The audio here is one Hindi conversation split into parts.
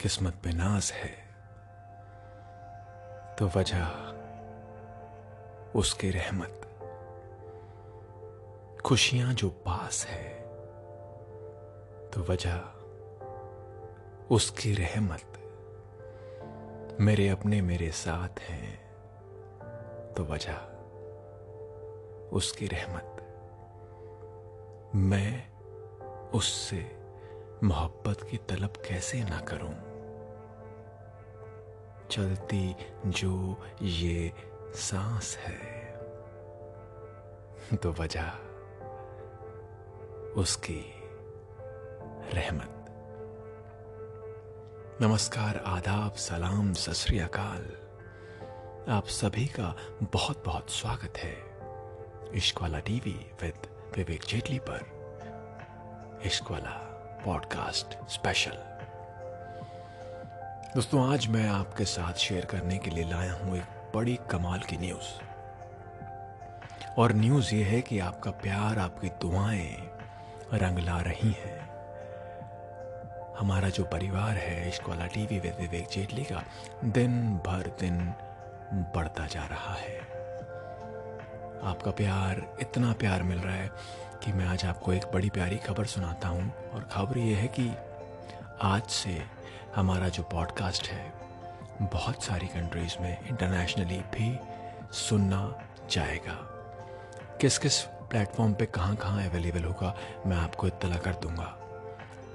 किस्मत पे नाज है तो वजह उसकी रहमत। खुशियाँ जो पास है तो वजह उसकी रहमत। मेरे अपने मेरे साथ हैं तो वजह उसकी रहमत। मैं उससे मोहब्बत की तलब कैसे ना करूँ? चलती जो ये सांस है। तो वजह उसकी रहमत। नमस्कार, आदाब, सलाम सत अकाल आप सभी का बहुत बहुत स्वागत है इश्क वाला टीवी विद विवेक जेटली पर। इश्क वाला पॉडकास्ट स्पेशल। दोस्तों, आज मैं आपके साथ शेयर करने के लिए लाया हूँ एक बड़ी कमाल की न्यूज़। और न्यूज़ ये है कि आपका प्यार, आपकी दुआएँ रंग ला रही हैं। हमारा जो परिवार है इश्क वाला टीवी विद विवेक जेटली का, दिन भर दिन बढ़ता जा रहा है। आपका प्यार, इतना प्यार मिल रहा है कि मैं आज आपको एक बड़ी प्यारी खबर सुनाता हूँ। और खबर ये है कि आज से हमारा जो पॉडकास्ट है, बहुत सारी कंट्रीज़ में इंटरनेशनली भी सुनना जाएगा। किस किस प्लेटफॉर्म पे कहाँ कहाँ अवेलेबल होगा, मैं आपको इत्तला कर दूँगा।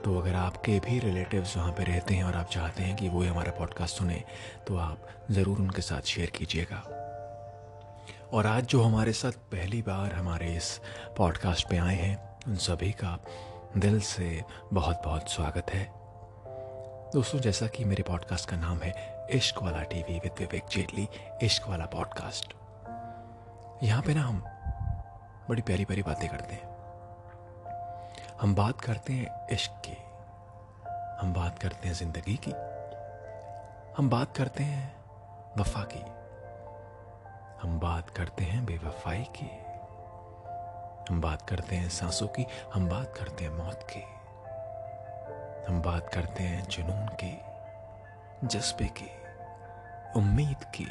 तो अगर आपके भी रिलेटिव्स वहाँ पे रहते हैं और आप चाहते हैं कि वो हमारा पॉडकास्ट सुने तो आप ज़रूर उनके साथ शेयर कीजिएगा। और आज जो हमारे साथ पहली बार हमारे इस पॉडकास्ट पे आए हैं, उन सभी का दिल से बहुत बहुत स्वागत है। दोस्तों, जैसा कि मेरे पॉडकास्ट का नाम है इश्क वाला टीवी विद विवेक जेटली इश्क वाला पॉडकास्ट यहाँ पे ना हम बड़ी प्यारी प्यारी बातें करते हैं। हम बात करते हैं इश्क की। हम बात करते हैं ज़िंदगी की। हम बात करते हैं वफा की। हम बात करते हैं बेवफाई की। हम बात करते हैं सांसों की। हम बात करते हैं मौत की। हम बात करते हैं जुनून की, जज्बे की, उम्मीद की,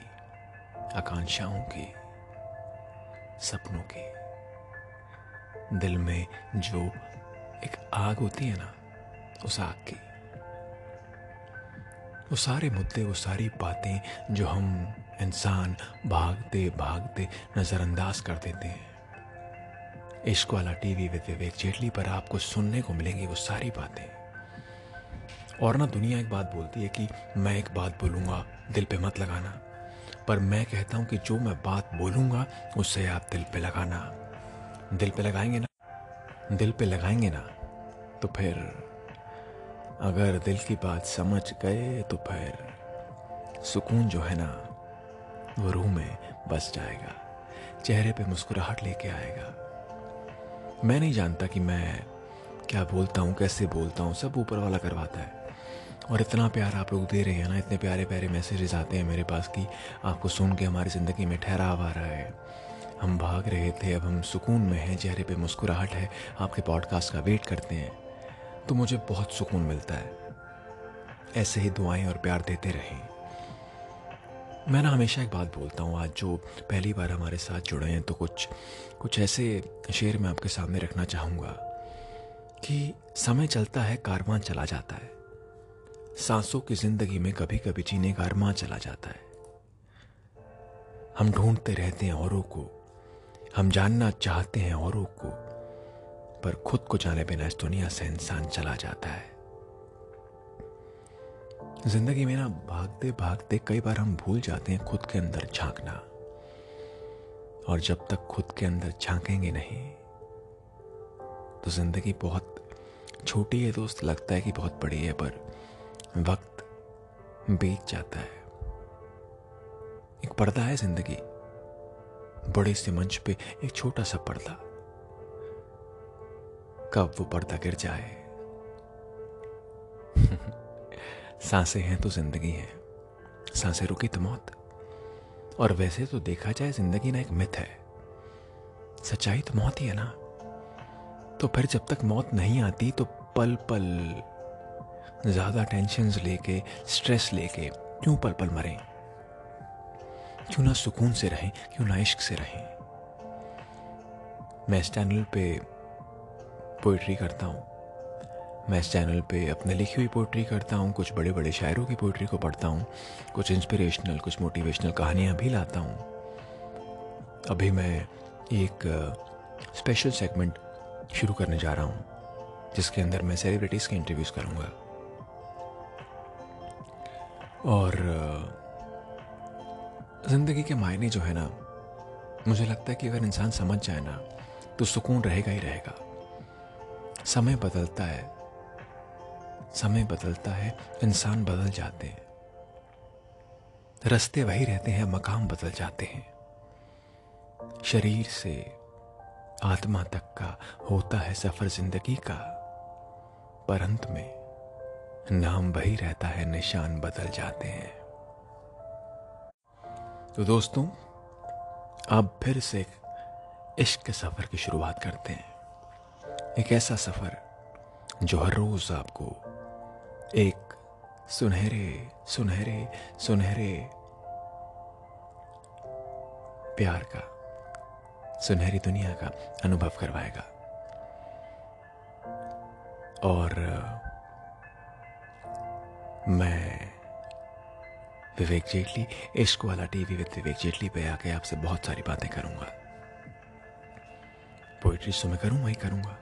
आकांक्षाओं की, सपनों की। दिल में जो एक आग होती है ना, उस आग की। वो सारे मुद्दे, वो सारी बातें जो हम इंसान भागते भागते नज़रअंदाज कर देते हैं। इश्क वाला टीवी विद विवेक जेटली पर आपको सुनने को मिलेंगी वो सारी बातें। और ना दुनिया एक बात बोलती है कि मैं एक बात बोलूँगा, दिल पे मत लगाना। पर मैं कहता हूँ कि जो मैं बात बोलूँगा, उससे आप दिल पे लगाना। दिल पे लगाएँगे ना, दिल पे लगाएँगे ना तो फिर अगर दिल की बात समझ गए तो फिर सुकून जो है ना, वो रूह में बस जाएगा। चेहरे पे मुस्कुराहट लेके आएगा। मैं नहीं जानता कि मैं क्या बोलता हूँ, कैसे बोलता हूँ, सब ऊपर वाला करवाता है। और इतना प्यार आप लोग दे रहे हैं ना, इतने प्यारे प्यारे मैसेजेस आते हैं मेरे पास कि आपको सुन के हमारी ज़िंदगी में ठहराव आ रहा है। हम भाग रहे थे, अब हम सुकून में हैं, चेहरे पे मुस्कुराहट है, आपके पॉडकास्ट का वेट करते हैं। तो मुझे बहुत सुकून मिलता है। ऐसे ही दुआएँ और प्यार देते रहें। मैं ना हमेशा एक बात बोलता हूँ, आज जो पहली बार हमारे साथ जुड़े हैं तो कुछ कुछ ऐसे शेर मैं आपके सामने रखना चाहूँगा कि समय चलता है, कारवां चला जाता है। सांसों की ज़िंदगी में कभी कभी जीने का अरमान चला जाता है। हम ढूंढते रहते हैं औरों को। हम जानना चाहते हैं औरों को। पर खुद को जाने बिना इस दुनिया से इंसान चला जाता है। ज़िंदगी में ना भागते भागते कई बार हम भूल जाते हैं खुद के अंदर झांकना। और जब तक खुद के अंदर झांकेंगे नहीं तो ज़िंदगी बहुत छोटी है दोस्त लगता है कि बहुत बड़ी है, पर वक्त बीत जाता है। एक पर्दा है ज़िंदगी। बड़े से मंच पे एक छोटा सा पर्दा। कब वो पर्दा गिर जाए? साँसें हैं तो ज़िंदगी है। साँसें रुकी तो मौत। और वैसे तो देखा जाए ज़िंदगी ना एक मिथ है। सच्चाई तो मौत ही है ना। तो फिर जब तक मौत नहीं आती तो पल पल ज़्यादा टेंशन लेके स्ट्रेस लेके क्यों पल पल मरें? क्यों ना सुकून से रहें, क्यों ना इश्क से रहें? मैं इस चैनल पे पोइट्री करता हूँ। मैं इस चैनल पे अपने लिखी हुई पोइट्री करता हूँ, कुछ बड़े बड़े शायरों की पोइट्री को पढ़ता हूँ, कुछ इंस्पिरेशनल कुछ मोटिवेशनल कहानियाँ भी लाता हूँ। अभी मैं एक स्पेशल सेगमेंट शुरू करने जा रहा हूँ, जिसके अंदर मैं सेलिब्रिटीज़ के इंटरव्यूज़ करूँगा। और ज़िंदगी के मायने जो है ना, मुझे लगता है कि अगर इंसान समझ जाए ना तो सुकून रहेगा ही रहेगा। समय बदलता है। समय बदलता है, इंसान बदल जाते हैं। रास्ते वही रहते हैं, मकाम बदल जाते हैं। शरीर से आत्मा तक का होता है सफ़र ज़िंदगी का, पर अंत में नाम वही रहता है, निशान बदल जाते हैं। तो दोस्तों, अब फिर से इश्क के सफ़र की शुरुआत करते हैं। एक ऐसा सफ़र जो हर रोज आपको एक सुनहरे सुनहरे सुनहरे प्यार का, सुनहरी दुनिया का अनुभव करवाएगा। और मैं विवेक जेटली, इश्क वाला टीवी विद विवेक जेटली पे आके आपसे बहुत सारी बातें करूँगा। पोइट्री तो मैं करूँगा ही करूँगा।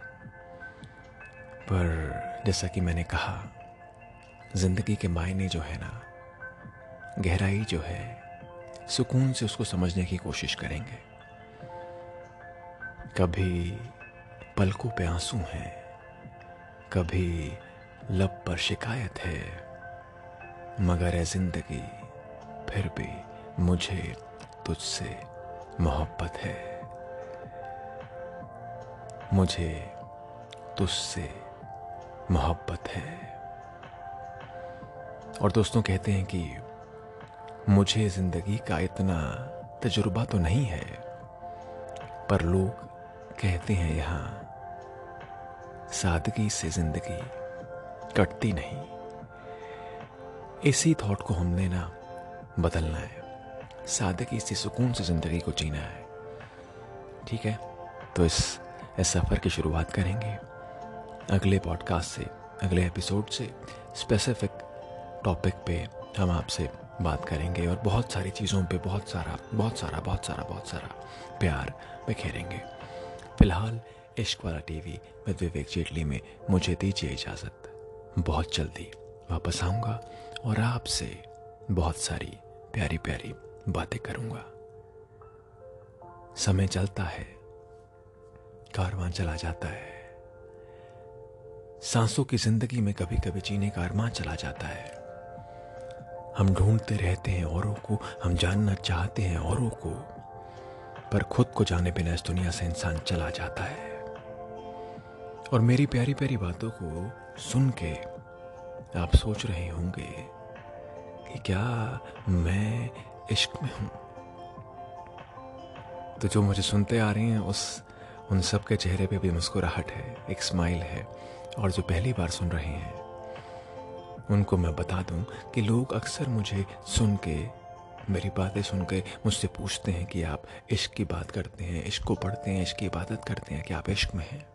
पर जैसा कि मैंने कहा, ज़िंदगी के मायने जो है ना, गहराई जो है, सुकून से उसको समझने की कोशिश करेंगे। कभी पलकों पे आँसू हैं, कभी लब पर शिकायत है मगर है ज़िंदगी, फिर भी मुझे तुझसे मोहब्बत है। मुझे तुझसे मोहब्बत है। और दोस्तों कहते हैं कि मुझे ज़िंदगी का इतना तजुर्बा तो नहीं है, पर लोग कहते हैं यहाँ, सादगी से ज़िंदगी कटती नहीं। इसी थॉट को हमने ना बदलना है। सादगी से सुकून से ज़िंदगी को जीना है। ठीक है? तो इस इस सफ़र की शुरुआत करेंगे। अगले पॉडकास्ट से, अगले एपिसोड से स्पेसिफिक टॉपिक पे हम आपसे बात करेंगे और बहुत सारी चीज़ों पे बहुत सारा बहुत सारा बहुत सारा बहुत सारा प्यार बिखेरेंगे फ़िलहाल, इश्क वाला टीवी विद विवेक जेटली में मुझे दीजिए इजाज़त। बहुत जल्दी वापस आऊँगा। और आपसे बहुत सारी प्यारी प्यारी बातें करूँगा। समय चलता है, कारवां चला जाता है। सांसों की ज़िंदगी में कभी कभी जीने का अरमान चला जाता है। हम ढूंढते रहते हैं औरों को, हम जानना चाहते हैं औरों को, पर खुद को जाने बिना इस दुनिया से इंसान चला जाता है। और मेरी प्यारी प्यारी बातों को सुन के आप सोच रहे होंगे कि क्या मैं इश्क में हूँ? तो जो मुझे सुनते आ रहे हैं, उस, उन सब के चेहरे पे भी मुस्कुराहट है, एक स्माइल है, और जो पहली बार सुन रहे हैं, उनको मैं बता दूँ कि लोग अक्सर मुझे सुन के, मेरी बातें सुन के मुझसे पूछते हैं कि आप इश्क की बात करते हैं, इश्क को पढ़ते हैं, इश्क की इबादत करते हैं, कि आप इश्क में हैं।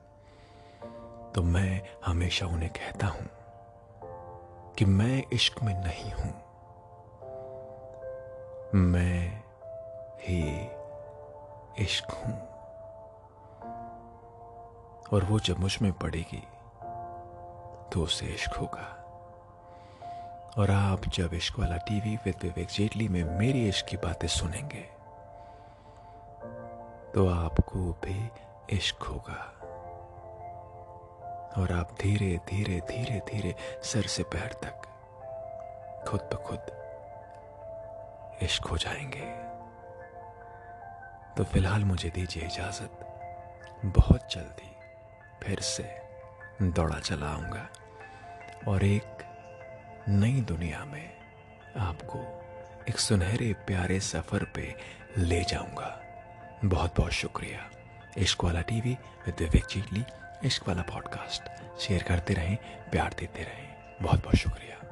तो मैं हमेशा उन्हें कहता हूँ कि मैं इश्क में नहीं हूँ। मैं ही इश्क हूँ। और वो जब मुझमें पड़ेगी तो उसे इश्क होगा। और आप जब इश्क वाला टीवी विद विवेक जेटली में मेरी इश्क की बातें सुनेंगे तो आपको भी इश्क होगा। और आप धीरे धीरे धीरे धीरे सर से पैर तक खुद ब खुद इश्क हो जाएँगे। तो फ़िलहाल मुझे दीजिए इजाज़त। बहुत जल्दी फिर से दौड़ा चला और एक नई दुनिया में आपको एक सुनहरे, प्यारे सफ़र पे ले जाऊँगा। बहुत बहुत शुक्रिया। इश्क वाला टीवी विद विवेक चीटली। इश्क वाला पॉडकास्ट शेयर करते रहें प्यार देते रहें। बहुत बहुत शुक्रिया।